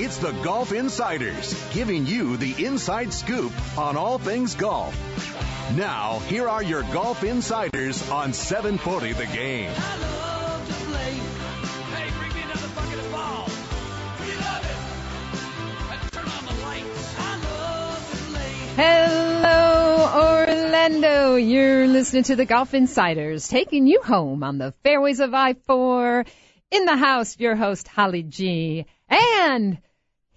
It's the Golf Insiders, giving you the inside scoop on all things golf. Now, here are your Golf Insiders on 740 The Game. I love to play. Hey, bring me another bucket of balls. We love it. Turn on the lights. I love to play. Hello, Orlando. You're listening to the Golf Insiders, taking you home on the fairways of I-4. In the house, your host, Holly G. And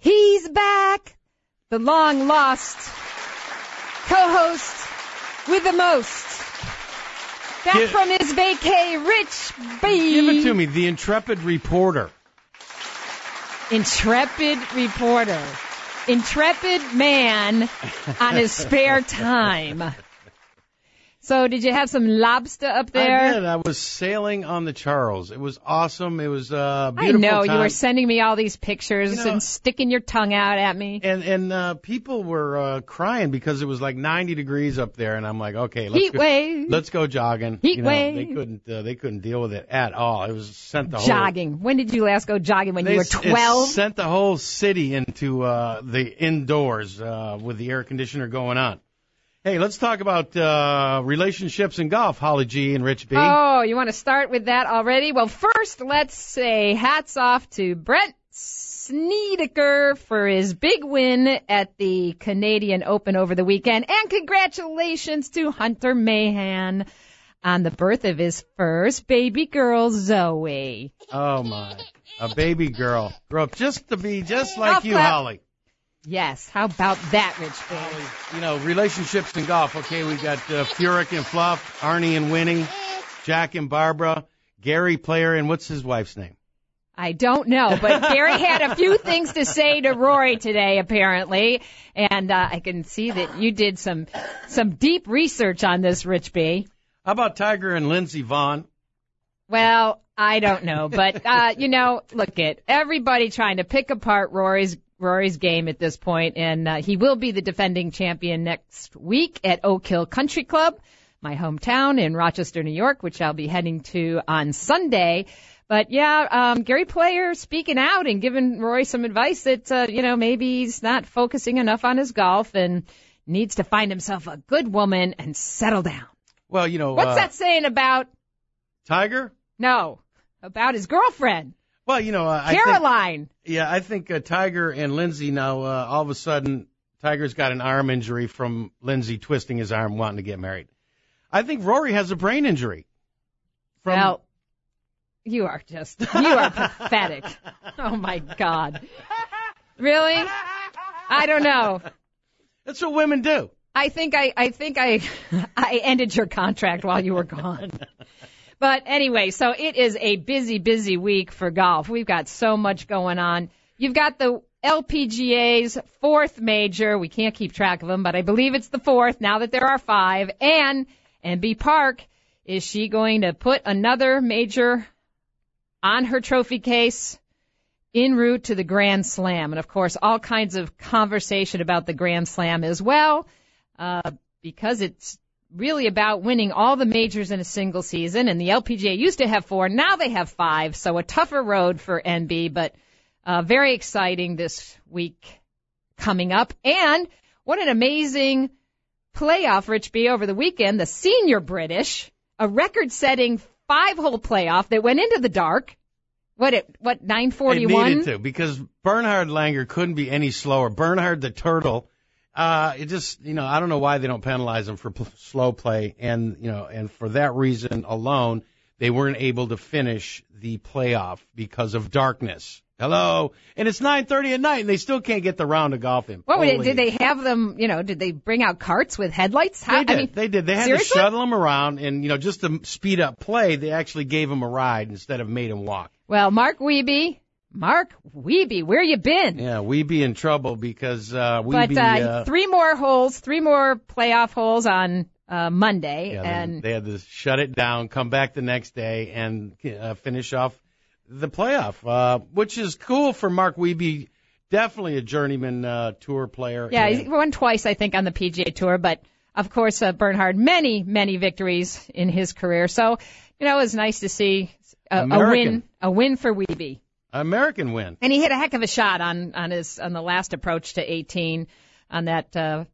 he's back. The long lost co-host with the most. Back Give- from his vacay, Rich B. Give it to me, the intrepid reporter. Intrepid reporter. Intrepid man on his spare time. So did you have some lobster up there? I did. I was sailing on the Charles. It was awesome. It was uh, I beautiful. know you were sending me all these pictures You know- and sticking your tongue out at me. and and uh, people were uh, crying because it was like 90 degrees up there, and I'm like, okay, let's Heat go, wave. let's go jogging. Heat you know, wave. They couldn't uh, they couldn't deal with it at all. It was sent the whole Jogging. When did you last go jogging? When They you were 12? sent the whole city into uh, the indoors uh, with the air conditioner going on. Hey, let's talk about uh, relationships in golf. Holly G and Rich B. Oh, you want to start with that already? Well, first, let's say hats off to Brandt Snedeker for his big win at the Canadian Open over the weekend. And congratulations to Hunter Mahan on the birth of his first baby girl, Zoe. Oh my, a baby girl, grew up just to be just like I'll you, clap. Holly. Yes, how about that, Rich B? You know, relationships in golf. Okay, we got uh, Furyk and Fluff, Arnie and Winnie, Jack and Barbara, Gary Player, and what's his wife's name? I don't know, but Gary had a few things to say to Rory today, apparently, and uh, I can see that you did some some deep research on this, Rich B. How about Tiger and Lindsey Vonn? Well, I don't know, but uh, you know, look at everybody trying to pick apart Rory's Rory's game at this point, and uh, he will be the defending champion next week at Oak Hill Country Club, my hometown in Rochester, New York, which I'll be heading to on Sunday. But yeah, um, Gary Player speaking out and giving Rory some advice that uh, you know maybe he's not focusing enough on his golf and needs to find himself a good woman and settle down. Well, you know, What's uh, that saying about Tiger? no about his girlfriend? Well, you know, uh, I think, Caroline. yeah, I think uh, Tiger and Lindsay now, uh, all of a sudden, Tiger's got an arm injury from Lindsay twisting his arm wanting to get married. I think Rory has a brain injury. From, well, you are just you are pathetic. Oh my God. Really? I don't know. that's what women do. I think I I think I I ended your contract while you were gone. But anyway, so it is a busy, busy week for golf. We've got so much going on. You've got the LPGA's fourth major. We can't keep track of them, but I believe it's the fourth now that there are five. And Inbee Park, is she going to put another major on her trophy case en route to the Grand Slam? And of course, all kinds of conversation about the Grand Slam as well, uh, because it's really about winning all the majors in a single season. And the LPGA used to have four, now they have five, so a tougher road for Inbee, but uh, very exciting this week coming up. And what an amazing playoff, Rich B, over the weekend. The senior British, a record-setting five-hole playoff that went into the dark. What it? What It 941? needed to because Bernhard Langer couldn't be any slower. Bernhard the turtle, uh, it just you know I don't know why they don't penalize them for pl- slow play, and you know and for that reason alone they weren't able to finish the playoff because of darkness. Hello, and it's 9:30 at night, and they still can't get the round of golf in. What Holy- did they have them? You know, did they bring out carts with headlights? How, They did. I mean, they did. They had seriously? to shuttle them around, and you know, just to speed up play, they actually gave him a ride instead of made him walk. Well, Mark Wiebe, Mark Wiebe, where you been? Yeah, we be in trouble because uh, we but uh, uh, three more holes, three more playoff holes on uh, Monday, yeah, and they had to shut it down, come back the next day, and uh, finish off the playoff, uh, which is cool for Mark Wiebe. Definitely a journeyman uh, tour player. yeah, and- he won twice, I think, on the PGA Tour. But of course, uh, Bernhard, many, many victories in his career. So you know, it was nice to see a, a win, a win for Wiebe. American win. And he hit a heck of a shot on on his on the last approach to 18 on that uh,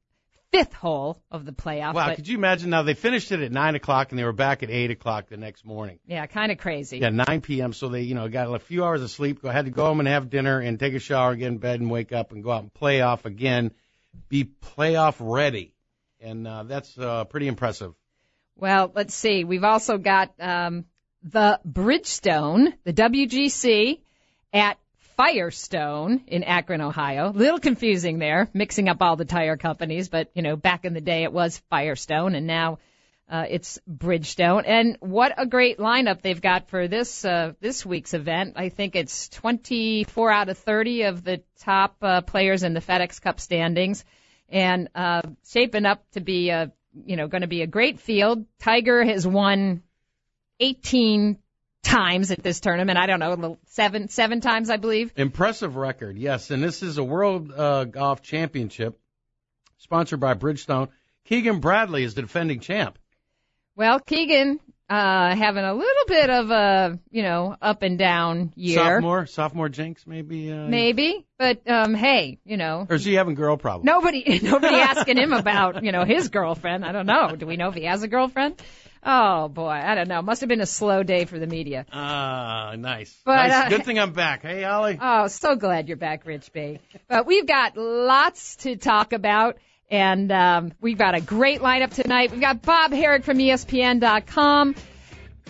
fifth hole of the playoff. Wow, But, could you imagine? Now they finished it at nine o'clock, and they were back at eight o'clock the next morning. yeah, kind of crazy. Yeah, 9 p.m. So they, you know, got a few hours of sleep. Go had to go home and have dinner and take a shower, get in bed, and wake up and go out and play off again. Be playoff ready, and uh, that's uh, pretty impressive. Well, let's see. We've also got um, the Bridgestone, the WGC at Firestone in Akron, Ohio. A Little confusing there, mixing up all the tire companies, but you know, back in the day it was Firestone, and now uh, it's Bridgestone. And what a great lineup they've got for this uh, this week's event. I think it's 24 out of 30 of the top uh, players in the FedEx Cup standings, and uh, shaping up to be a you know going to be a great field. Tiger has won 18 times at this tournament. I don't know, seven seven times I believe. Impressive record, yes. And this is a World uh, Golf Championship sponsored by Bridgestone. Keegan Bradley is the defending champ. Well, Keegan uh having a little bit of a you know up and down year. Sophomore, sophomore jinx, maybe. Uh, Maybe, but um hey, you know, Or is he having girl problems? Nobody, nobody asking him about, you know, his girlfriend. I don't know. Do we know if he has a girlfriend? Oh boy, I don't know. Must have been a slow day for the media. Ah, nice. But, nice. uh, Good thing I'm back. Hey, Ollie. Oh, so glad you're back, Rich B. But we've got lots to talk about, and um, we've got a great lineup tonight. We've got Bob Harig from ESPN.com,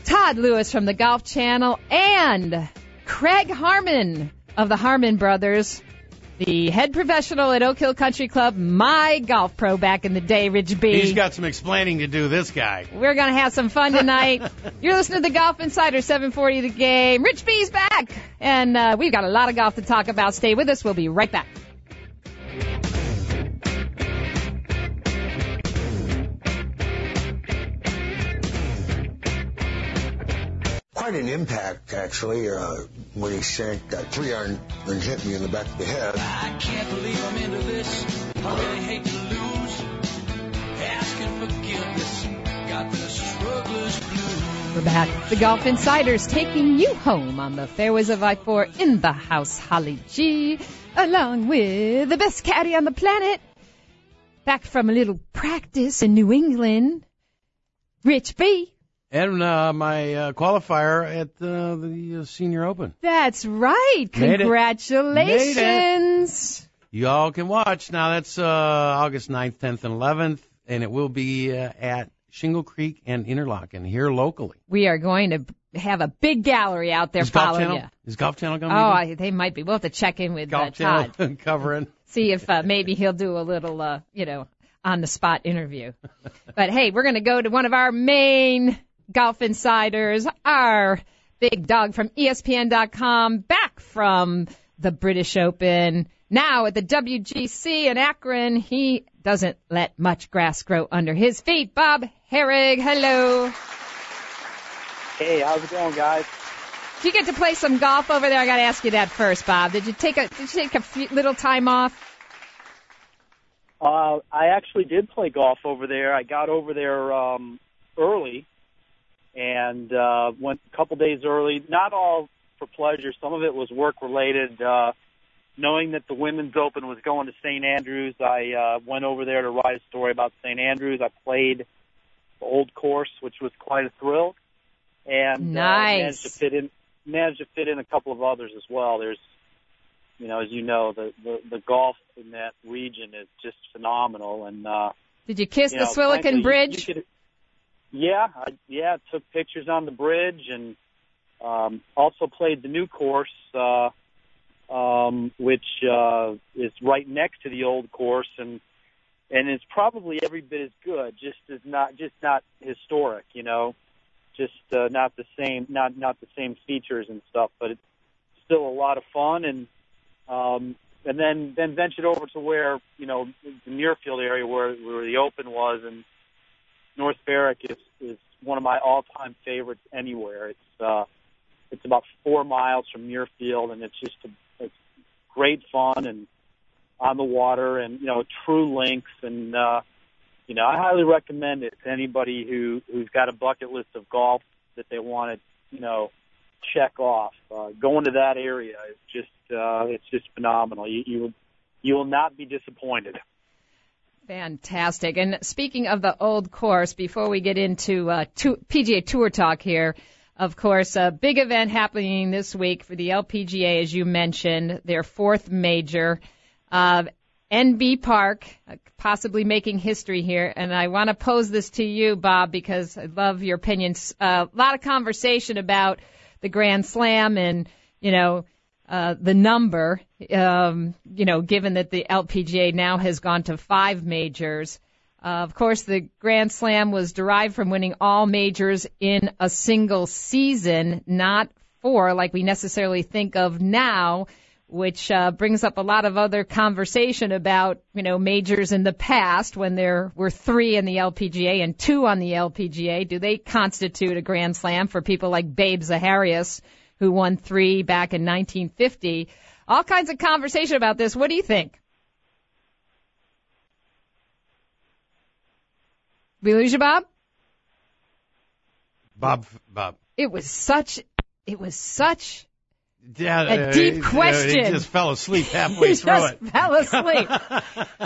Todd Lewis from the Golf Channel, and Craig Harmon of the Harmon Brothers, the head professional at Oak Hill Country Club, my golf pro back in the day, Rich B. He's got some explaining to do, this guy. We're going to have some fun tonight. You're listening to the Golf Insider 740 the game. Rich B's back. And uh, we've got a lot of golf to talk about. Stay with us. We'll be right back. Quite an impact, actually, uh, when he sank that three iron and hit me in the back of the head. I can't believe I'm into this. I really hate to lose. Asking forgiveness. Got the struggler's blues. We're back. The Golf Insiders taking you home on the fairways of I-4 in the house, Holly G, along with the best caddy on the planet. Back from a little practice in New England, Rich B. And uh, my uh, qualifier at uh, the uh, Senior Open. That's right. Made. Congratulations. Y'all can watch. Now that's uh, August 9th, 10th, and 11th, and it will be uh, at Shingle Creek and Interlachen here locally. We are going to have a big gallery out there Is Golf following Channel? you. Is Golf Channel going Oh, I, they might be. We'll have to check in with uh, Golf Todd. Channel covering? see if uh, maybe he'll do a little, uh, you know, on the spot interview. but hey, we're going to go to one of our main golf insiders, our big dog from ESPN.com, back from the British Open. Now at the WGC in Akron, he doesn't let much grass grow under his feet. Bob Harig, hello. Hey, how's it going, guys? Did you get to play some golf over there? I got to ask you that first, Bob. Did you take a did you take a few, little time off? Uh, I actually did play golf over there. I got over there um, early and uh, went a couple days early. Not all for pleasure. Some of it was work related. Uh, knowing that the Women's Open was going to St. Andrews, I uh, went over there to write a story about St. Andrews. I played the old course, which was quite a thrill, and uh, managed to fit in managed to fit in a couple of others as well. There's you know, as you know, the, the, the golf in that region is just phenomenal. And, uh, Did you kiss you the know, Swilcan frankly, you- Bridge? You could, yeah, I, yeah, took pictures on the bridge and, um, also played the new course, uh, um, which, uh, is right next to the old course and, and it's probably every bit as good, just as not, just not historic, you know, just, uh, not the same, not, not the same features and stuff, but it's still a lot of fun, and um, and then then ventured over to where you know the Muirfield area where where the Open was, and North Berwick is is one of my all-time favorites anywhere. It's uh, it's about four miles from Muirfield, and it's just a, it's great fun and on the water, and you know true links, and uh, you know I highly recommend it to anybody who who's got a bucket list of golf that they want to you know check off. Uh, going to that area is just uh, it's just phenomenal. You you you will not be disappointed. Fantastic. And speaking of the old course, before we get into uh, to, PGA Tour talk here, of course, a big event happening this week for the LPGA, as you mentioned, their fourth major. Uh, Inbee Park, uh, possibly making history here. And I want to pose this to you, Bob, because I love your opinions. Uh, a lot of conversation about the Grand Slam and, you know, uh, the number, um, you know, given that the LPGA now has gone to five majors. Uh, of course, the Grand Slam was derived from winning all majors in a single season, not four like we necessarily think of now, which uh, brings up a lot of other conversation about, you know, majors in the past when there were three in the LPGA and two on the LPGA. Do they constitute a Grand Slam for people like Babe Zaharias? Who won three back in 1950. All kinds of conversation about this. What do you think? We lose you, Bob? Bob, Bob. It was such, it was such yeah, a deep uh, question. He just fell asleep halfway he through just it. fell asleep.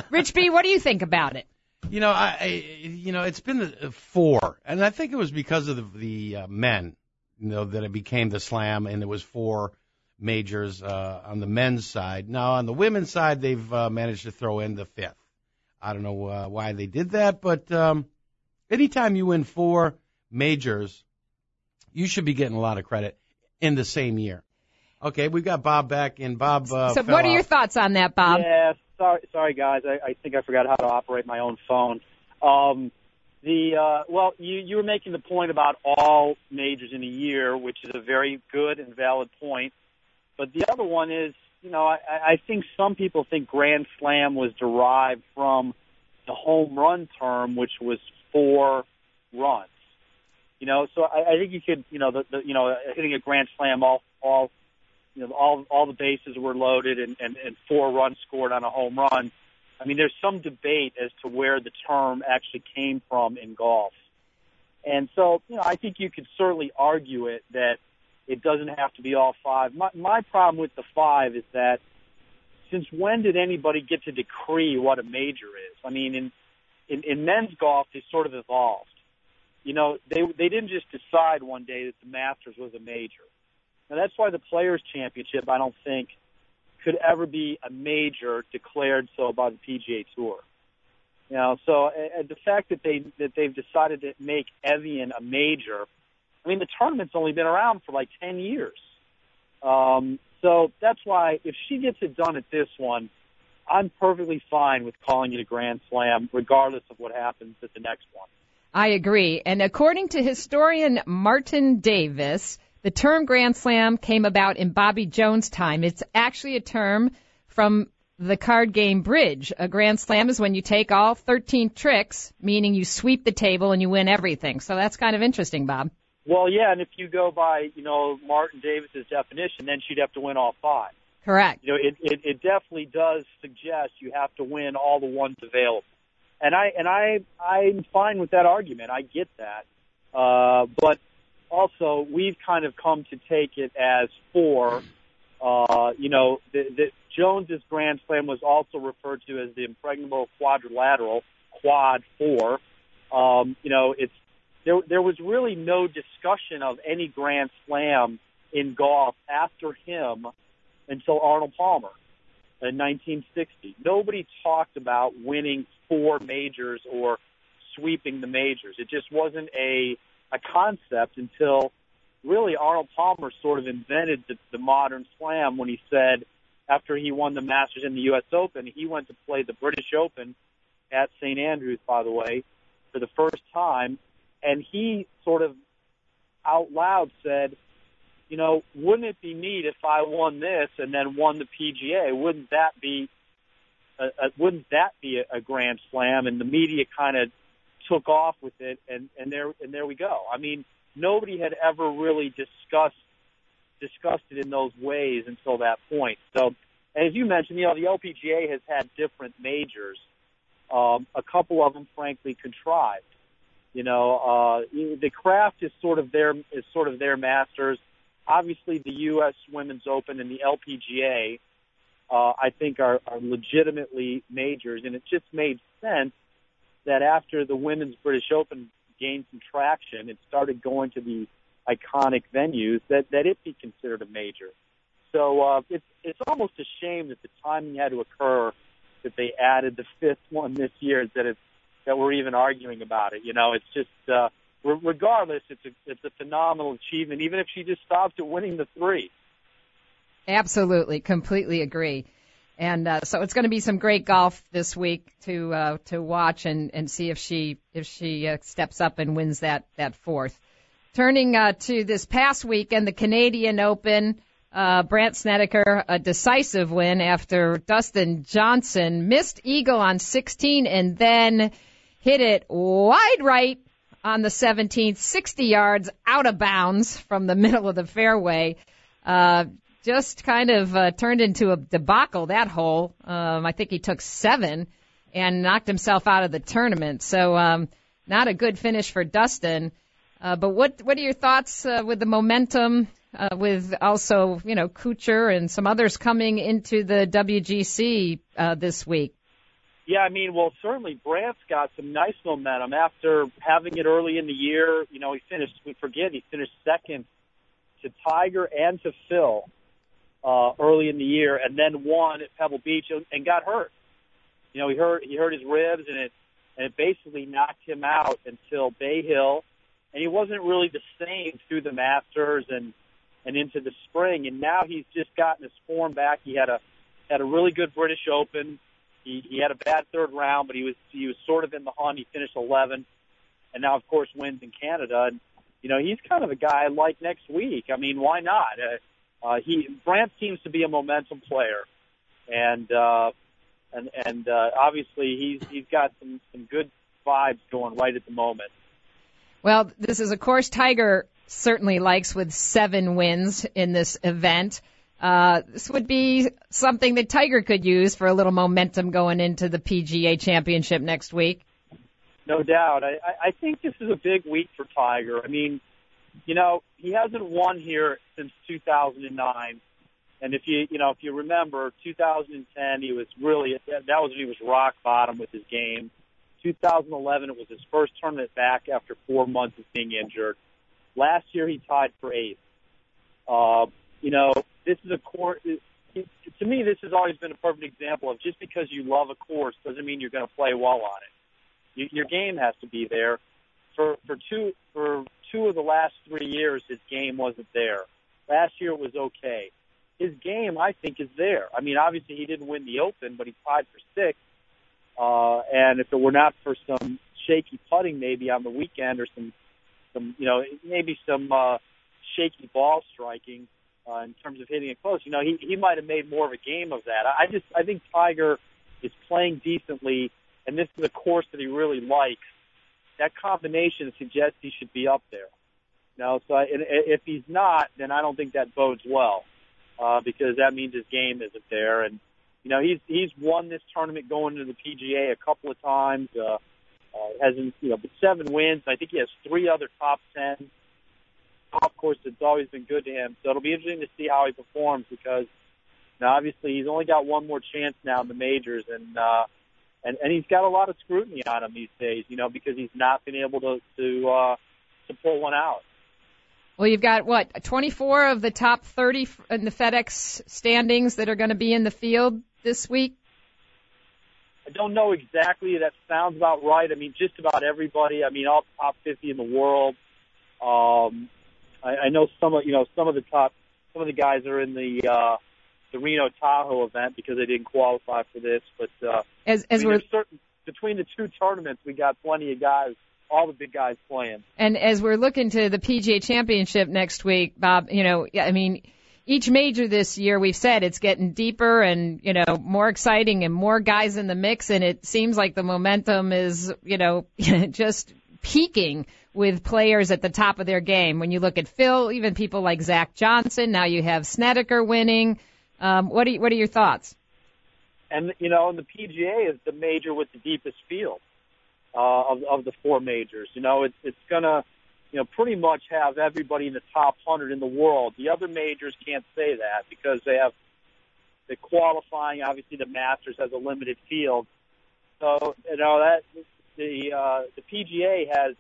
Rich B, what do you think about it? You know, I, I you know, it's been the four, and I think it was because of the, the uh, men that it became the slam, and there was four majors uh, on the men's side. Now on the women's side, they've uh, managed to throw in the fifth. I don't know uh, why they did that, but um, anytime you win four majors, you should be getting a lot of credit in the same year. Okay, we've got Bob back, and Bob. Uh, so, what are your thoughts on that, Bob? Yeah, sorry, sorry guys. I, I think I forgot how to operate my own phone. Um, the uh, well, you you were making the point about all majors in a year, which is a very good and valid point. But the other one is, you know, I, I think some people think Grand Slam was derived from the home run term, which was four runs. You know, so I, I think you could, you know, the, the you know, hitting a Grand Slam, all all you know, all all the bases were loaded and, and, and four runs scored on a home run I mean, there's some debate as to where the term actually came from in golf. And so, you know, I think you could certainly argue it that it doesn't have to be all five. My, my problem with the five is that since when did anybody get to decree what a major is? I mean, in, in, in men's golf, they sort of evolved. You know, they, they didn't just decide one day that the Masters was a major. Now that's why the Players Championship, I don't think, could ever be a major declared so by the PGA Tour. You know, so uh, the fact that they that they've decided to make Evian a major, I mean, the tournament's only been around for like ten years. Um, so that's why if she gets it done at this one, I'm perfectly fine with calling it a Grand Slam, regardless of what happens at the next one. I agree. And according to historian Martin Davis, the term Grand Slam came about in Bobby Jones' time. It's actually a term from the card game Bridge. A Grand Slam is when you take all 13 tricks, meaning you sweep the table and you win everything. So that's kind of interesting, Bob. Well, yeah, and if you go by, you know, Martin Davis's definition, then she'd have to win all five. Correct. You know, it, it, it definitely does suggest you have to win all the ones available. And I and I I'm fine with that argument. I get that. Uh, but also we've kind of come to take it as four. Uh, you know, the, the Jones's Grand Slam was also referred to as the impregnable quadrilateral, quad four. Um, you know, it's there. There was really no discussion of any Grand Slam in golf after him until Arnold Palmer in 1960. Nobody talked about winning four majors or sweeping the majors. It just wasn't a a concept until really Arnold Palmer sort of invented the, the modern slam when he said after he won the Masters in the U.S. Open, he went to play the British Open at St. Andrews, by the way, for the first time, and he sort of out loud said, you know, wouldn't it be neat if I won this and then won the PGA? Wouldn't that be, a, wouldn't that be a, a grand slam? And the media kind of took off with it, and and there and there we go. I mean, nobody had ever really discussed discussed it in those ways until that point. So, as you mentioned, you know, the LPGA has had different majors. Um, a couple of them, frankly, contrived. You know, uh, the Kraft is sort of their is sort of their masters. Obviously, the U.S. Women's Open and the LPGA, uh, I think, are, are legitimately majors, and it just made sense that after the Women's British Open gained some traction and started going to the iconic venues, that that it be considered a major. So uh, it's it's almost a shame that the timing had to occur that they added the fifth one this year that it's that we're even arguing about it. You know, it's just uh, regardless, it's a it's a phenomenal achievement. Even if she just stops at winning the three. Absolutely, completely agree. And uh, so it's going to be some great golf this week to uh, to watch and, and see if she if she uh, steps up and wins that that fourth. Turning uh, to this past week weekend, the Canadian Open, uh, Brandt Snedeker a decisive win after Dustin Johnson missed eagle on 16 and then hit it wide right on the 17th, 60 yards out of bounds from the middle of the fairway. Uh, just kind of uh, turned into a debacle that hole. Um, I think he took seven and knocked himself out of the tournament. So um, not a good finish for Dustin. Uh, but what what are your thoughts uh, with the momentum? Uh, with also you know Kuchar and some others coming into the WGC uh, this week. Yeah, I mean, well, certainly Brandt's got some nice momentum after having it early in the year. You know, he finished. We forget he finished second to Tiger and to Phil uh, early in the year, and then won at Pebble Beach and, and got hurt. You know, he hurt he hurt his ribs, and it and it basically knocked him out until Bay Hill, and he wasn't really the same through the Masters and and into the spring. And now he's just gotten his form back. He had a had a really good British Open. He he had a bad third round, but he was he was sort of in the hunt. He finished 11, and now of course wins in Canada. And you know he's kind of a guy I like next week. I mean, why not? Uh, uh, he Brandt seems to be a momentum player, and uh, and and uh, obviously he's he's got some some good vibes going right at the moment. Well, this is of course Tiger certainly likes with seven wins in this event. Uh, this would be something that Tiger could use for a little momentum going into the PGA Championship next week. No doubt. I, I think this is a big week for Tiger. I mean, you know, he hasn't won here since 2009. And if you, you know, if you remember, 2010, he was really, that was when he was rock bottom with his game. 2011, it was his first tournament back after four months of being injured. Last year, he tied for eighth. Uh, you know, this is a course, to me, this has always been a perfect example of just because you love a course doesn't mean you're going to play well on it. You, your game has to be there. For, for two, for two of the last three years, his game wasn't there. Last year it was okay. His game, I think, is there. I mean, obviously he didn't win the Open, but he tied for sixth. Uh, and if it were not for some shaky putting maybe on the weekend or some, some, you know, maybe some, uh, shaky ball striking, uh, in terms of hitting it close, you know, he, he might have made more of a game of that. I just, I think Tiger is playing decently and this is a course that he really likes that combination suggests he should be up there. You so and if he's not, then I don't think that bodes well, uh, because that means his game isn't there. And you know, he's he's won this tournament going to the PGA a couple of times. Uh, uh, hasn't you know, seven wins. I think he has three other top ten. Of course, it's always been good to him. So it'll be interesting to see how he performs because now obviously he's only got one more chance now in the majors, and uh, and and he's got a lot of scrutiny on him these days, you know, because he's not been able to to uh, to pull one out. Well, you've got what 24 of the top 30 in the FedEx standings that are going to be in the field this week. I don't know exactly. That sounds about right. I mean, just about everybody. I mean, all top 50 in the world. Um, I, I know some of you know some of the top some of the guys are in the uh, the Reno Tahoe event because they didn't qualify for this. But uh, as as I mean, we're certain, between the two tournaments, we got plenty of guys all the big guys playing. And as we're looking to the PGA Championship next week, Bob, you know, I mean, each major this year, we've said it's getting deeper and, you know, more exciting and more guys in the mix. And it seems like the momentum is, you know, just peaking with players at the top of their game. When you look at Phil, even people like Zach Johnson, now you have Snedeker winning. Um, what are you, what are your thoughts? And you know, and the PGA is the major with the deepest field uh, of of the four majors. You know, it's it's gonna you know pretty much have everybody in the top hundred in the world. The other majors can't say that because they have the qualifying. Obviously, the Masters has a limited field, so you know that the uh, the PGA has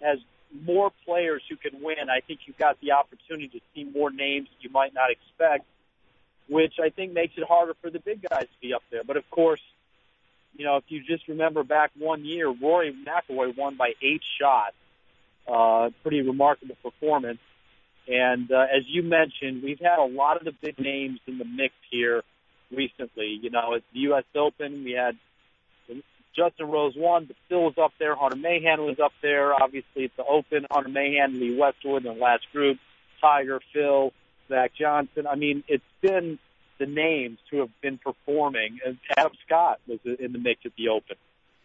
has more players who can win. I think you've got the opportunity to see more names you might not expect which I think makes it harder for the big guys to be up there. But of course, you know, if you just remember back one year, Rory McIlroy won by eight shots. Uh, pretty remarkable performance. And uh, as you mentioned, we've had a lot of the big names in the mix here recently. You know, at the U.S. Open. We had Justin Rose won, but Phil was up there. Hunter Mahan was up there. Obviously, at the Open. Hunter Mahan, Lee Westwood in the last group. Tiger, Phil, Zach Johnson. I mean, it's been the names who have been performing. And Adam Scott was in the mix at the Open.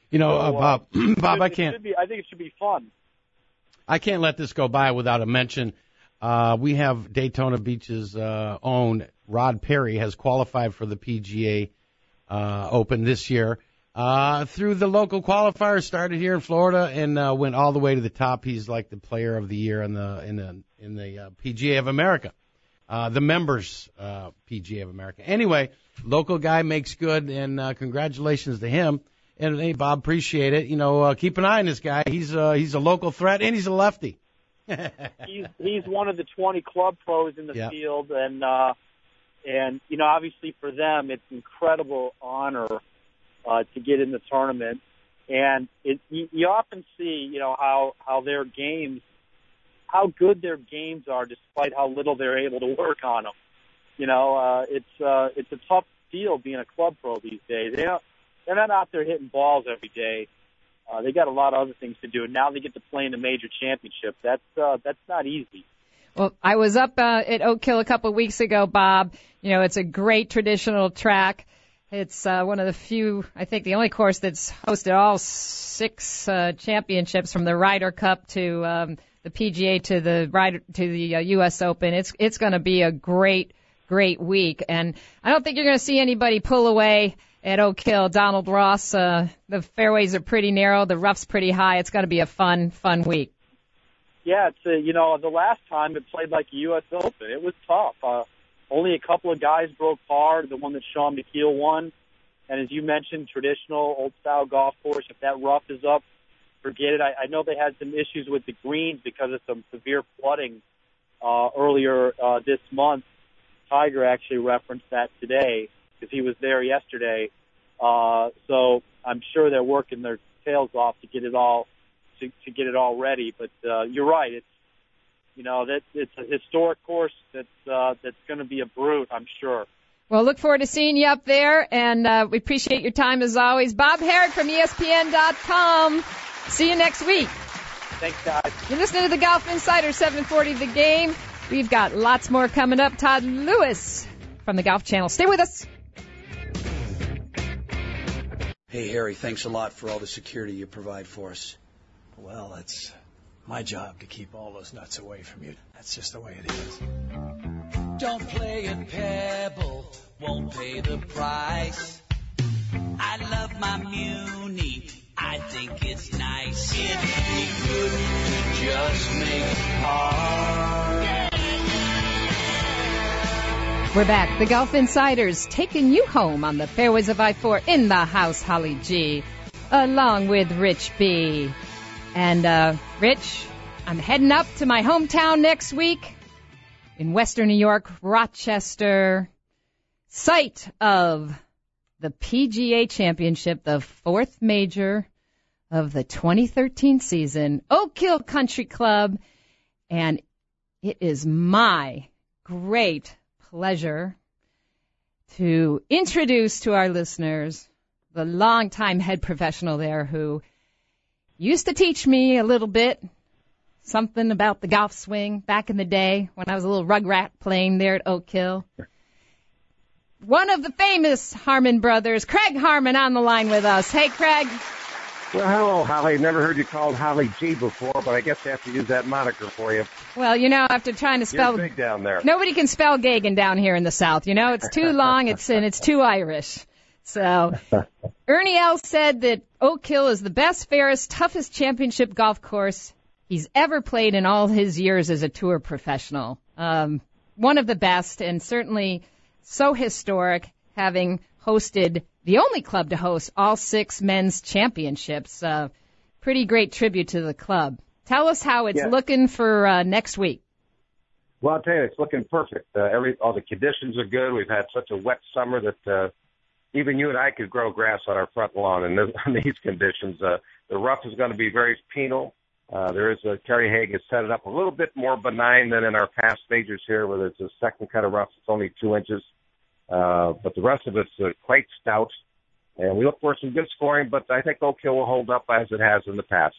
You know, So, uh, Bob, Bob, it I can't, be, I think it should be fun. I can't let this go by without a mention. Uh, we have Daytona Beach's uh, own Rod Perry has qualified for the PGA uh, Open this year. Uh, through the local qualifiers, started here in Florida and uh, went all the way to the top. He's like the player of the year in the in the in the uh, PGA of America, uh, the members uh, PGA of America. Anyway, local guy makes good, and uh, congratulations to him. And hey, Bob, appreciate it. You know, uh, keep an eye on this guy. He's uh, he's a local threat, and he's a lefty. he's he's one of the 20 club pros in the Yeah. field, and uh, and you know, obviously for them, it's incredible honor uh, to get in the tournament. And it, you, you often see, you know, how how their games, how good their games are, despite how little they're able to work on them. You know, uh, it's uh, it's a tough deal being a club pro these days. They don't, they're not out there hitting balls every day. Uh, they got a lot of other things to do, and now they get to play in a major championship. That's uh, that's not easy. Well, I was up uh, at Oak Hill a couple of weeks ago, Bob. You know, it's a great traditional track. It's uh, one of the few, I think, the only course that's hosted all six uh, championships from the Ryder Cup to um, the PGA to the Ryder to the uh, U.S. Open. It's it's going to be a great, great week, and I don't think you're going to see anybody pull away at Oak Hill. Donald Ross, uh, the fairways are pretty narrow, the rough's pretty high. It's going to be a fun, fun week. Yeah, it's uh, you know the last time it played like a U.S. Open, it was tough. Uh, only a couple of guys broke par. The one that Shaun Micheel won, and as you mentioned, traditional old style golf course. If that rough is up, forget it. I, I know they had some issues with the greens because of some severe flooding uh, earlier uh, this month. Tiger actually referenced that today because he was there yesterday. Uh, so I'm sure they're working their tails off to get it all to, to get it all ready. But uh, you're right. It's you know that it's a historic course that's uh, that's going to be a brute. I'm sure. Well, look forward to seeing you up there, and uh, we appreciate your time as always. Bob Harig from ESPN.com. See you next week. Thanks, guys. You're listening to the Golf Insider 740 The Game. We've got lots more coming up. Todd Lewis from the Golf Channel. Stay with us. Hey, Harry, thanks a lot for all the security you provide for us. Well, it's my job to keep all those nuts away from you. That's just the way it is. Don't play at Pebble, won't pay the price. I love my Muni, I think it's nice. Just make par. We're back. The Golf Insiders taking you home on the fairways of I-4 in the house, Holly G, along with Rich B. And, uh, Rich, I'm heading up to my hometown next week in Western New York, Rochester, site of the PGA Championship, the fourth major of the 2013 season, Oak Hill Country Club. And it is my great pleasure to introduce to our listeners the longtime head professional there who used to teach me a little bit, something about the golf swing back in the day when I was a little rugrat playing there at Oak Hill. One of the famous Harmon brothers, Craig Harmon, on the line with us. Hey, Craig. Well, hello, Holly. Never heard you called Holly G before, but I guess I have to use that moniker for you. Well, you know, after trying to spell, You're big down there. nobody can spell Gagan down here in the South. You know, it's too long. It's and it's too Irish. So, Ernie Els said that Oak Hill is the best, fairest, toughest championship golf course he's ever played in all his years as a tour professional. Um, one of the best, and certainly so historic, having hosted the only club to host all six men's championships. Uh, pretty great tribute to the club. Tell us how it's Yeah. looking for uh, next week. Well, I'll tell you, it's looking perfect. Uh, every all the conditions are good. We've had such a wet summer that uh, even you and I could grow grass on our front lawn in, this, in these conditions. Uh, the rough is going to be very penal. Uh, there is a Kerry Haigh has set it up a little bit more benign than in our past majors here, where there's a second cut of rough. It's only two inches, uh, but the rest of it's uh, quite stout. And we look for some good scoring, but I think Oak Hill will hold up as it has in the past.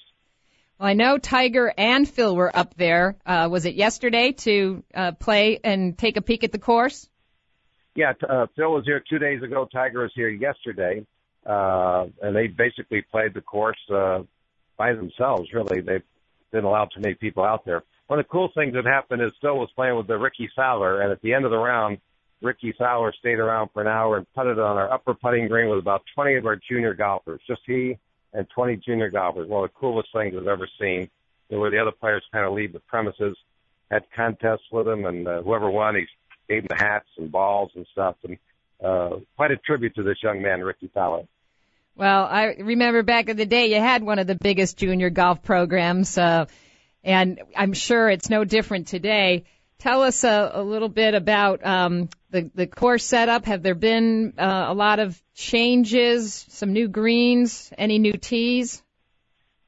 Well, I know Tiger and Phil were up there. Uh, was it yesterday to uh, play and take a peek at the course? Yeah, t- uh, Phil was here two days ago. Tiger was here yesterday, uh, and they basically played the course uh, by themselves. Really, they didn't allow too many people out there. One of the cool things that happened is Phil was playing with the Rickie Fowler, and at the end of the round, Rickie Fowler stayed around for an hour and putted on our upper putting green with about 20 of our junior golfers, just he and 20 junior golfers. One of the coolest things I've ever seen. Where the other players kind of leave the premises, had contests with him, and uh, whoever won, he gave them hats and balls and stuff. And uh, quite a tribute to this young man, Rickie Fowler. Well, I remember back in the day you had one of the biggest junior golf programs, uh, and I'm sure it's no different today. Tell us a, a little bit about um, the the course setup. Have there been uh, a lot of changes? Some new greens? Any new tees?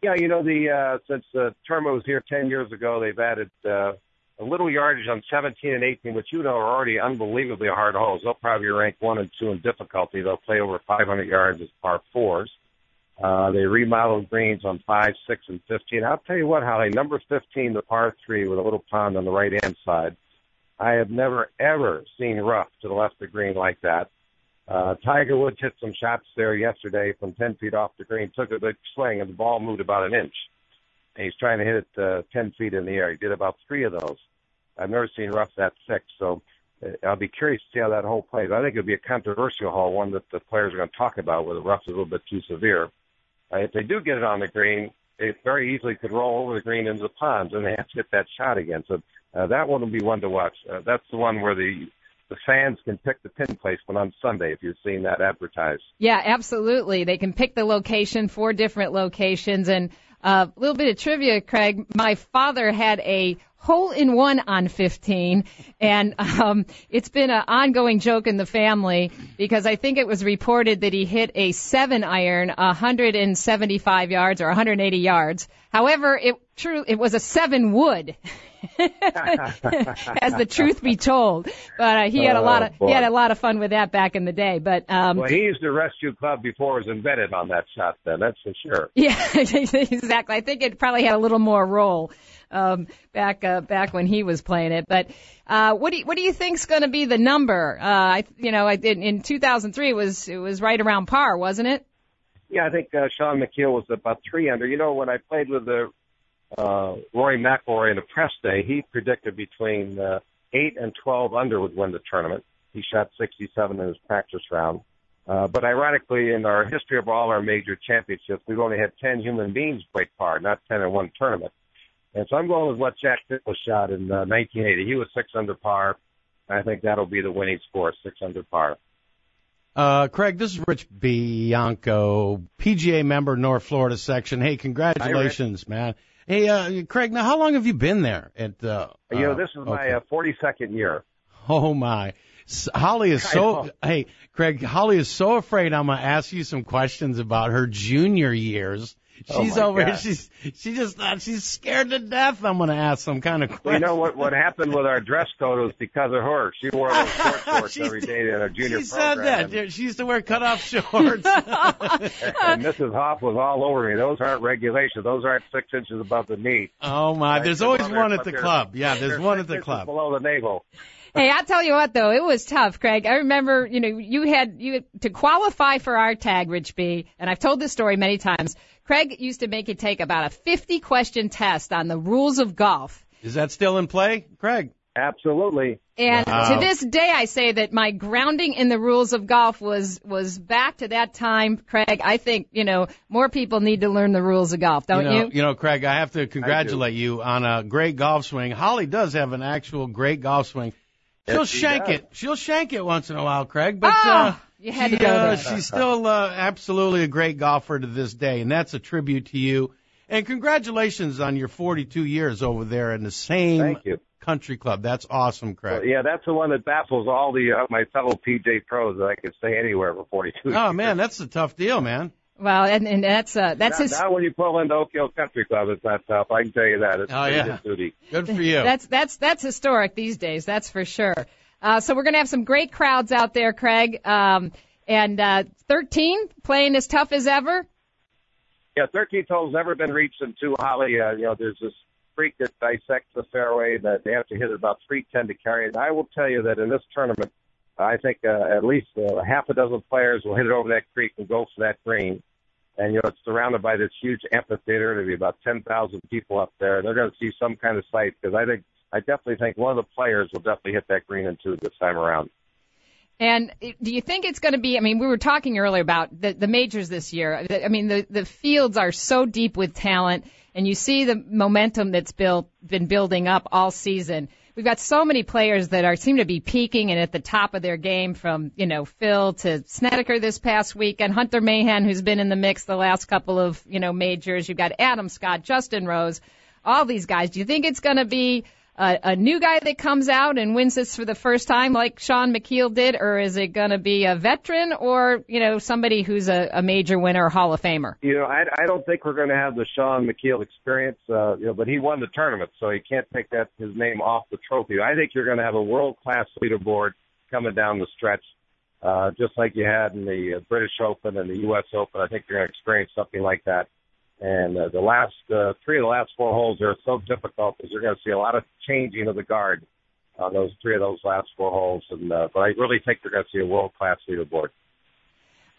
Yeah, you know, the uh, since the tournament was here 10 years ago, they've added uh, a little yardage on 17 and 18, which you know are already unbelievably hard holes. They'll probably rank one and two in difficulty. They'll play over 500 yards as par fours. Uh, they remodeled greens on five, six, and 15. I'll tell you what, Holly, number 15, the par three with a little pond on the right hand side. I have never ever seen rough to the left of green like that. Uh, Tiger Woods hit some shots there yesterday from 10 feet off the green, took a big swing, and the ball moved about an inch. And he's trying to hit it uh, 10 feet in the air. He did about three of those. I've never seen rough that thick, so uh, I'll be curious to see how that hole plays. I think it'll be a controversial hole, one that the players are going to talk about where the rough is a little bit too severe. Uh, if they do get it on the green, it very easily could roll over the green into the ponds, and they have to hit that shot again. So uh, that one will be one to watch. Uh, that's the one where the the fans can pick the pin placement on Sunday if you've seen that advertised. Yeah, absolutely. They can pick the location, four different locations. And uh, a little bit of trivia, Craig. My father had a hole in one on 15, and um, it's been an ongoing joke in the family because I think it was reported that he hit a seven iron, 175 yards or 180 yards. However, it true it was a seven wood. as the truth be told, but uh, he had a lot of Oh, he had a lot of fun with that back in the day. But um, Well, he used the rescue club before it was invented on that shot. Then that's for sure. Yeah, exactly. I think it probably had a little more roll um, back uh, back when he was playing it. But uh, what do you, what do you think's going to be the number? Uh, I you know I did in 2003 it was it was right around par, wasn't it? Yeah, I think uh, Shaun Micheel was about three under. You know, when I played with the uh, Rory McIlroy in the press day, he predicted between uh, eight and twelve under would win the tournament. He shot 67 in his practice round. Uh, but ironically, in our history of all our major championships, we've only had 10 human beings break par, not 10 in one tournament. And so I'm going with what Jack Nicklaus shot in uh, 1980. He was six under par. I think that'll be the winning score, six under par. Uh, Craig, this is Rich Bianco, PGA member, North Florida section. Hey, congratulations, man. Hey, uh, Craig, now how long have you been there at, uh, you know, uh, this is my uh, 42nd year. Oh my. S- Holly is so, hey, Craig, Holly is so afraid I'm going to ask you some questions about her junior years Oh she's my over here. God. She's she just thought she's scared to death. I'm going to ask some kind of question. Well, you know what? What happened with our dress code was because of her. She wore those short shorts every day in a junior She said that. She used to wear cutoff shorts. and Mrs. Hoff was all over me. Those aren't regulations. Those aren't six inches above the knee. oh my! There's always one at the club. Yeah, there's one at the club. below the navel. Hey, I'll tell you what though, it was tough, Craig. I remember, you know, you had you to qualify for our tag, Rich B, and I've told this story many times. Craig used to make it take about a 50 question test on the rules of golf. Is that still in play, Craig? Absolutely. And Wow. to this day, I say that my grounding in the rules of golf was was back to that time, Craig. I think you know more people need to learn the rules of golf, don't you you? you know, Craig, I have to congratulate you on a great golf swing. Holly does have an actual great golf swing. She'll shank it. She'll shank it once in a while, Craig. But Ah, uh, she, uh, she's still uh, absolutely a great golfer to this day, and that's a tribute to you. And congratulations on your 42 years over there in the same country club. That's awesome, Craig. Well, yeah, that's the one that baffles all the uh, my fellow PGA pros that I can stay anywhere for 42 Oh years. man, that's a tough deal, man. Well, and, and that's uh, that's now, his. now when you pull into Oak Hill Country Club, it's not tough. I can tell you that. It's Oh, yeah. good duty. Good for you. That's that's that's historic these days. That's for sure. Uh, so we're gonna have some great crowds out there, Craig. Um, and uh, 13 playing as tough as ever. Yeah, 13 hole's never been reached in two Holly. Uh, you know, there's this freak that dissects the fairway that they have to hit it about 310 to carry it. I will tell you that in this tournament, I think uh, at least uh, half a dozen players will hit it over that creek and go for that green. And you know, it's surrounded by this huge amphitheater. There'll be about 10,000 people up there. They're going to see some kind of sight because I think I definitely think one of the players will definitely hit that green in two this time around. And do you think it's going to be? I mean, we were talking earlier about the, the majors this year. I mean, the the fields are so deep with talent, and you see the momentum that's built been building up all season. We've got so many players that are seem to be peaking and at the top of their game. From you know Phil to Snedeker this past week, and Hunter Mahan, who's been in the mix the last couple of you know majors. You've got Adam Scott, Justin Rose, all these guys. Do you think it's going to be a, new guy that comes out and wins this for the first time, like Shaun Micheel did, or is it going to be a veteran or you know somebody who's a, a major winner Hall of Famer? You know, I, I don't think we're going to have the Shaun Micheel experience, uh, you know, but he won the tournament, so he can't take that his name off the trophy. I think you're going to have a world class leaderboard coming down the stretch, uh, just like you had in the uh, British Open and the U.S. Open. I think you're going to experience something like that. And uh, the last uh, three of the last four holes are so difficult because you're going to see a lot of changing of the guard on those three of those last four holes. And uh, but I really think you're going to see a world class leaderboard.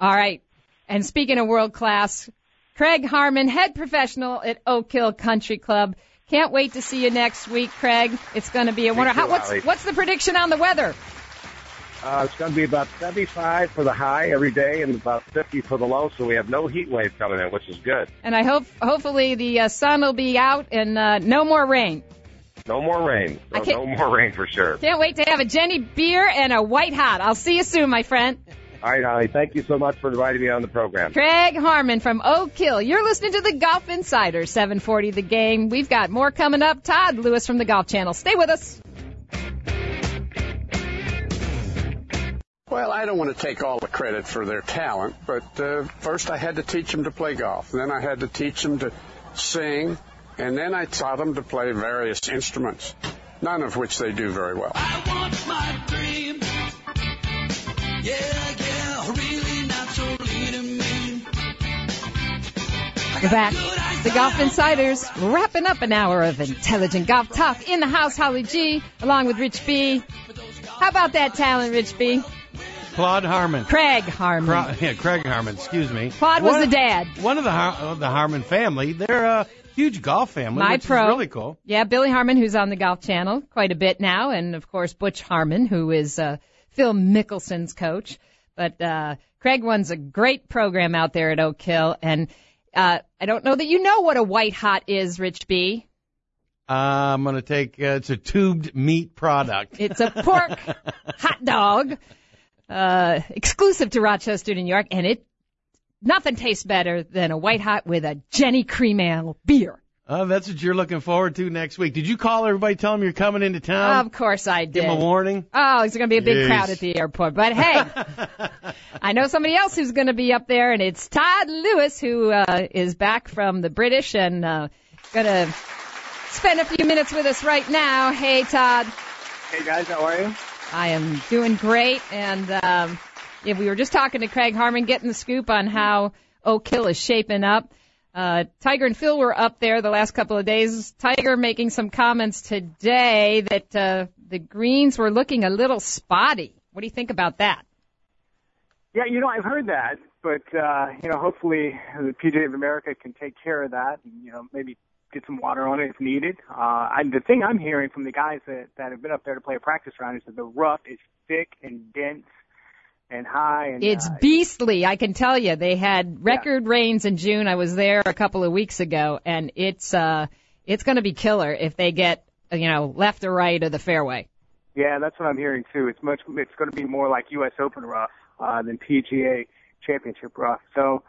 All right. And speaking of world class, Craig Harmon, head professional at Oak Hill Country Club. Can't wait to see you next week, Craig. It's going to be a wonder. How, what's what's the prediction on the weather? Uh, it's going to be about 75 for the high every day and about 50 for the low, so we have no heat wave coming in, which is good. And I hope hopefully the uh, sun will be out and uh, no more rain. No more rain. No, no more rain for sure. Can't wait to have a Genny beer and a white hot. I'll see you soon, my friend. All right, Holly, thank you so much for inviting me on the program. Craig Harmon from Oak Hill. You're listening to the Golf Insider, 740 The Game. We've got more coming up. Todd Lewis from the Golf Channel. Stay with us. Well, I don't want to take all the credit for their talent, but uh, first I had to teach them to play golf. Then I had to teach them to sing, and then I taught them to play various instruments, none of which they do very well. I want my dream. Yeah, yeah, really not so lean and. We're back. The Golf Insiders wrapping up an hour of intelligent golf talk in the house. Holly G, along with Rich B. How about that talent, Rich B? Claude Harmon. Craig Harmon. Cra- yeah, Craig Harmon. Excuse me. Claude was One the dad. One of the Har- of the Harmon family. They're a huge golf family, My pro. really cool. Yeah, Billy Harmon, who's on the Golf Channel quite a bit now, and of course Butch Harmon, who is uh, Phil Mickelson's coach. But uh, Craig runs a great program out there at Oak Hill, and uh, I don't know that you know what a white hot is, Rich B. Uh, I'm gonna take. Uh, it's a tubed meat product. It's a pork hot dog, uh, exclusive to Rochester, New York, and it nothing tastes better than a white hot with a Genny Cream Ale beer. Oh, that's what you're looking forward to next week. Did you call everybody, tell them you're coming into town? Of course I did. Give them a warning. Oh, it's going to be a big Jeez. crowd at the airport. But hey, I know somebody else who's going to be up there, and it's Todd Lewis, who uh, is back from the British and uh, going to spend a few minutes with us right now. Hey, Todd. Hey guys, how are you? I am doing great, and um, yeah, we were just talking to Craig Harmon, getting the scoop on how Oak Hill is shaping up. Uh, Tiger and Phil were up there the last couple of days. Tiger making some comments today that uh, the greens were looking a little spotty. What do you think about that? Yeah, you know, I've heard that, but uh, you know, hopefully the PGA of America can take care of that, and you know, maybe get some water on it if needed. Uh, and the thing I'm hearing from the guys that that have been up there to play a practice round is that the rough is thick and dense and high. And It's uh, beastly, I can tell you. They had record rains in June. I was there a couple of weeks ago, and it's uh, it's going to be killer if they get you know left or right of the fairway. Yeah, that's what I'm hearing too. It's much. It's going to be more like U.S. Open rough uh, than PGA Championship rough. So,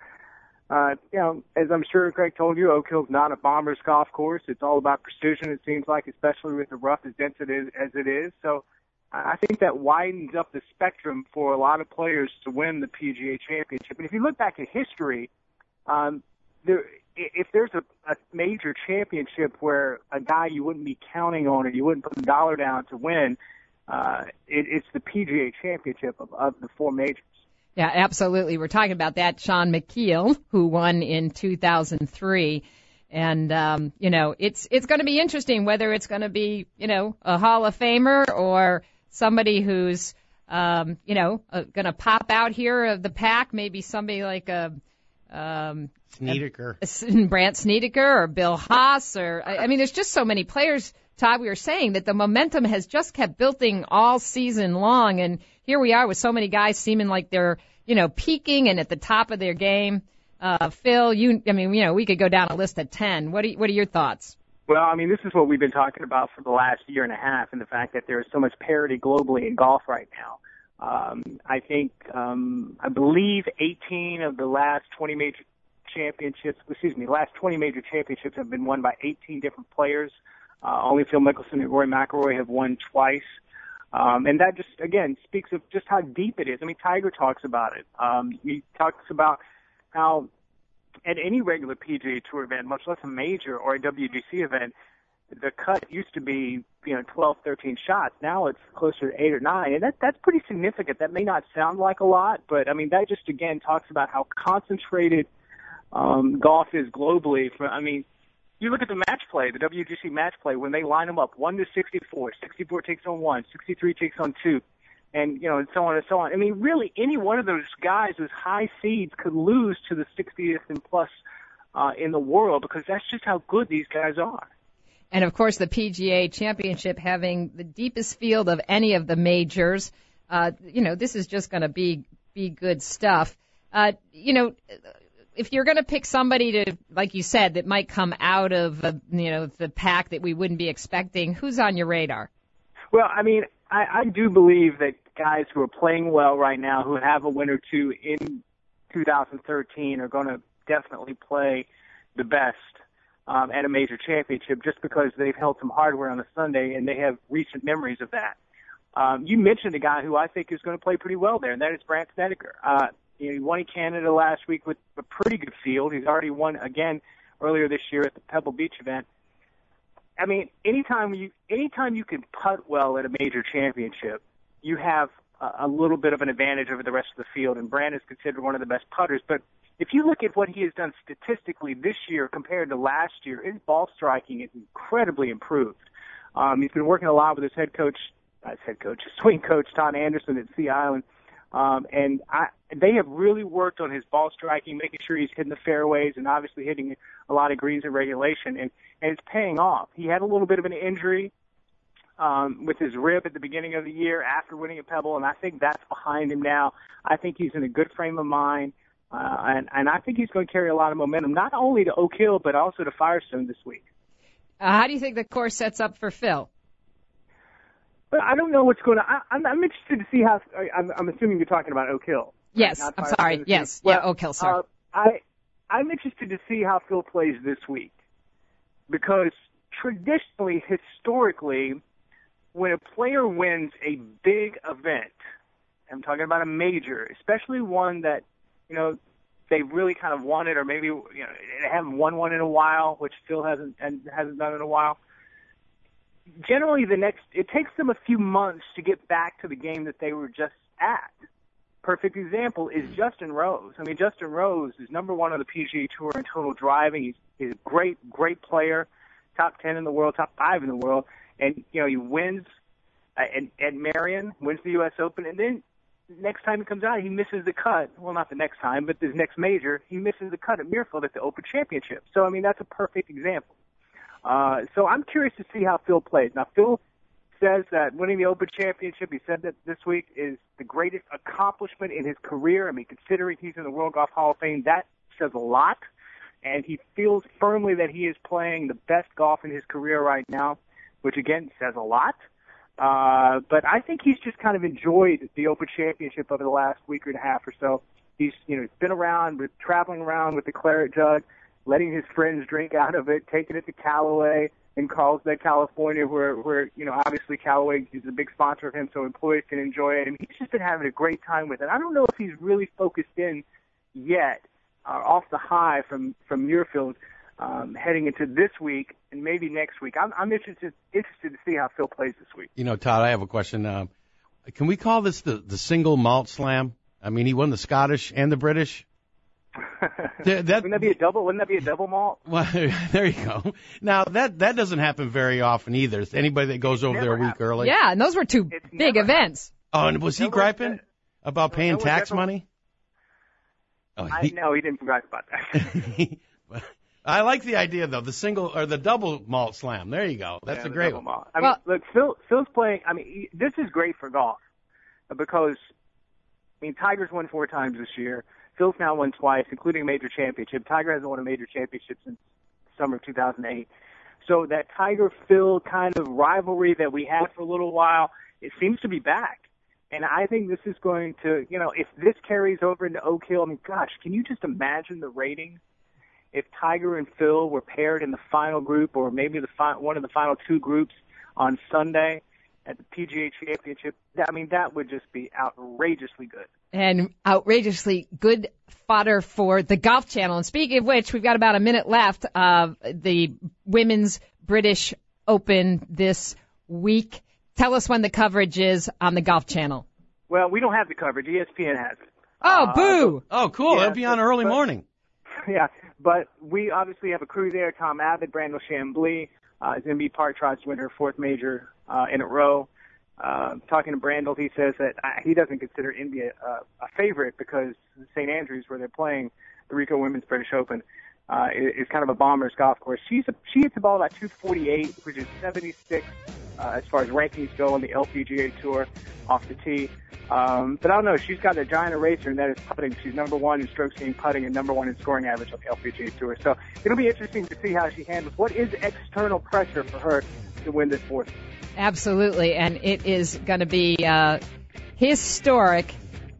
uh, you know, as I'm sure Craig told you, Oak Hill's not a bomber's golf course. It's all about precision. It seems like, especially with the rough as dense it is as it is. So, I think that widens up the spectrum for a lot of players to win the PGA Championship. And if you look back at history, um, there, if there's a, a major championship where a guy you wouldn't be counting on or you wouldn't put a dollar down to win, uh, it, it's the PGA Championship of, of the four majors. Yeah, absolutely. We're talking about that Shaun Micheel, who won in 2003. And, um, you know, it's, it's going to be interesting whether it's going to be, you know, a Hall of Famer or somebody who's, um, you know, uh, going to pop out here of the pack, maybe somebody like a, um, Snedeker. a- Brandt Snedeker or Bill Haas or, I, I mean, there's just so many players, Todd, we were saying that the momentum has just kept building all season long. And here we are with so many guys seeming like they're, you know, peaking and at the top of their game. Uh, Phil, you, I mean, you know, we could go down a list of 10. What are, what are your thoughts? Well, I mean, this is what we've been talking about for the last year and a half, and the fact that there is so much parity globally in golf right now. Um, I think, um, I believe 18 of the last 20 major championships, excuse me, last 20 major championships have been won by 18 different players. Uh, only Phil Mickelson and Rory McIlroy have won twice. Um, and that just, again, speaks of just how deep it is. I mean, Tiger talks about it. Um, he talks about how at any regular PGA Tour event, much less a major or a WGC event, the cut used to be, you know, 12, 13 shots. Now it's closer to eight or nine, and that that's pretty significant. That may not sound like a lot, but I mean that just again talks about how concentrated um, golf is globally. For I mean, you look at the match play, the WGC match play, when they line them up one to 64, 64 takes on one, 63 takes on two, and you know, and so on and so on. I mean, really, any one of those guys with high seeds could lose to the 60th and plus uh, in the world because that's just how good these guys are. And of course, the PGA Championship having the deepest field of any of the majors. Uh, you know, this is just going to be be good stuff. Uh, you know, if you're going to pick somebody to, like you said, that might come out of uh, you know the pack that we wouldn't be expecting, who's on your radar? Well, I mean, I, I do believe that guys who are playing well right now, who have a win or two in 2013, are going to definitely play the best um, at a major championship just because they've held some hardware on a Sunday and they have recent memories of that. Um, you mentioned a guy who I think is going to play pretty well there, and that is Brandt Snedeker. Uh, you know, he won in Canada last week with a pretty good field. He's already won again earlier this year at the Pebble Beach event. I mean, anytime you anytime you can putt well at a major championship, you have a, a little bit of an advantage over the rest of the field. And Brandt is considered one of the best putters. But if you look at what he has done statistically this year compared to last year, his ball striking is incredibly improved. Um, he's been working a lot with his head coach, uh, his head coach, swing coach Todd Anderson at Sea Island. Um, and I, they have really worked on his ball striking, making sure he's hitting the fairways and obviously hitting a lot of greens in regulation. And, and it's paying off. He had a little bit of an injury um, with his rib at the beginning of the year after winning at Pebble, and I think that's behind him now. I think he's in a good frame of mind, uh, and, and I think he's going to carry a lot of momentum, not only to Oak Hill, but also to Firestone this week. Uh, how do you think the course sets up for Phil? But I don't know what's going on. I, I'm, I'm interested to see how. I'm, I'm assuming you're talking about Oak Hill. Yes, not I'm sorry. Yes, week. yeah, Well, Oak Hill, sorry. Uh, I I'm interested to see how Phil plays this week. because traditionally, historically, when a player wins a big event, I'm talking about a major, especially one that, you know, they really kind of wanted, or maybe you know they haven't won one in a while, which Phil hasn't and hasn't done in a while. Generally, the next it takes them a few months to get back to the game that they were just at. Perfect example is Justin Rose. I mean, Justin Rose is number one on the PGA Tour in total driving. He's, he's a great, great player, top ten in the world, top five in the world, and you know he wins uh, at, at Merion, wins the U.S. Open, and then next time he comes out, he misses the cut. Well, not the next time, but this next major, he misses the cut at Muirfield at the Open Championship. So, I mean, that's a perfect example. Uh, so I'm curious to see how Phil plays. Now, Phil says that winning the Open Championship, he said that this week is the greatest accomplishment in his career. I mean, considering he's in the World Golf Hall of Fame, that says a lot. And he feels firmly that he is playing the best golf in his career right now, which again says a lot. Uh, but I think he's just kind of enjoyed the Open Championship over the last week and a half or so. He's, you know, he's been around, with, traveling around with the claret jug, letting his friends drink out of it, taking it to Callaway in Carlsbad, California, where, where, you know, obviously Callaway is a big sponsor of him, so employees can enjoy it. And he's just been having a great time with it. I don't know if he's really focused in yet, uh, off the high from, from Muirfield um, heading into this week and maybe next week. I'm, I'm interested interested to see how Phil plays this week. You know, Todd, I have a question. Um, can we call this the the single malt slam? I mean, he won the Scottish and the British. that, Wouldn't that be a double? Wouldn't that be a double malt? Well, there you go. Now that that doesn't happen very often either. Anybody that goes over there a week happened. early. Yeah, and those were two It's big never events. Oh, and was he No griping said- about paying no tax ever- money? Oh, I, he, no, he didn't gripe about that. I like the idea though. The single or the double malt slam. There you go. That's Yeah, a great double one. malt. I Well- look, Phil, Phil's playing. I mean, he- this is great for golf because I mean, Tiger's won four times this year. Phil's now won twice, including a major championship. Tiger hasn't won a major championship since summer of 2008. So that Tiger Phil kind of rivalry that we had for a little while, it seems to be back. And I think this is going to, you know, if this carries over into Oak Hill, I mean, gosh, can you just imagine the ratings if Tiger and Phil were paired in the final group, or maybe the fi- one of the final two groups on Sunday at the PGA Championship? I mean, that would just be outrageously good. And outrageously good fodder for the Golf Channel. And speaking of which, we've got about a minute left of the Women's British Open this week. Tell us when the coverage is on the Golf Channel. Well, we don't have the coverage. ESPN has it. Oh, Uh, boo! Oh, cool. Yeah, It'll be on early but- morning. yeah, but we obviously have a crew there. Tom Abbott, Brandel Chamblee uh, is going to be part tries to win her fourth major uh, in a row. Uh, talking to Brandel, he says that uh, he doesn't consider Inbee uh, a favorite because St. Andrews, where they're playing the Ricoh Women's British Open, uh, is, kind of a bomber's golf course. She's a, she hits the ball about 248, which is 76 uh, as far as rankings go on the LPGA Tour off the tee. Um, but I don't know. She's got a giant eraser, and that is putting. She's number one in strokes gained putting and number one in scoring average on the LPGA Tour. So it'll be interesting to see how she handles what is external pressure for her to win this fourth. Absolutely, and it is going to be uh, historic.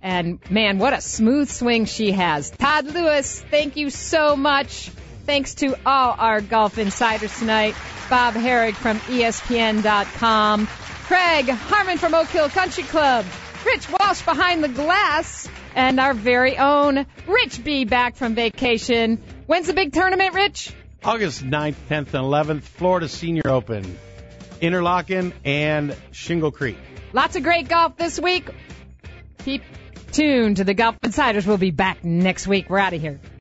And man, what a smooth swing she has. Todd Lewis, thank you so much. Thanks to all our golf insiders tonight. Bob Harig from ESPN.com. Craig Harmon from Oak Hill Country Club. Rich Walsh behind the glass. And our very own Rich B back from vacation. When's the big tournament, Rich? August 9th, 10th, and 11th, Florida Senior Open, Interlachen and Shingle Creek. Lots of great golf this week. Keep tuned to the Golf Insiders. We'll be back next week. We're out of here.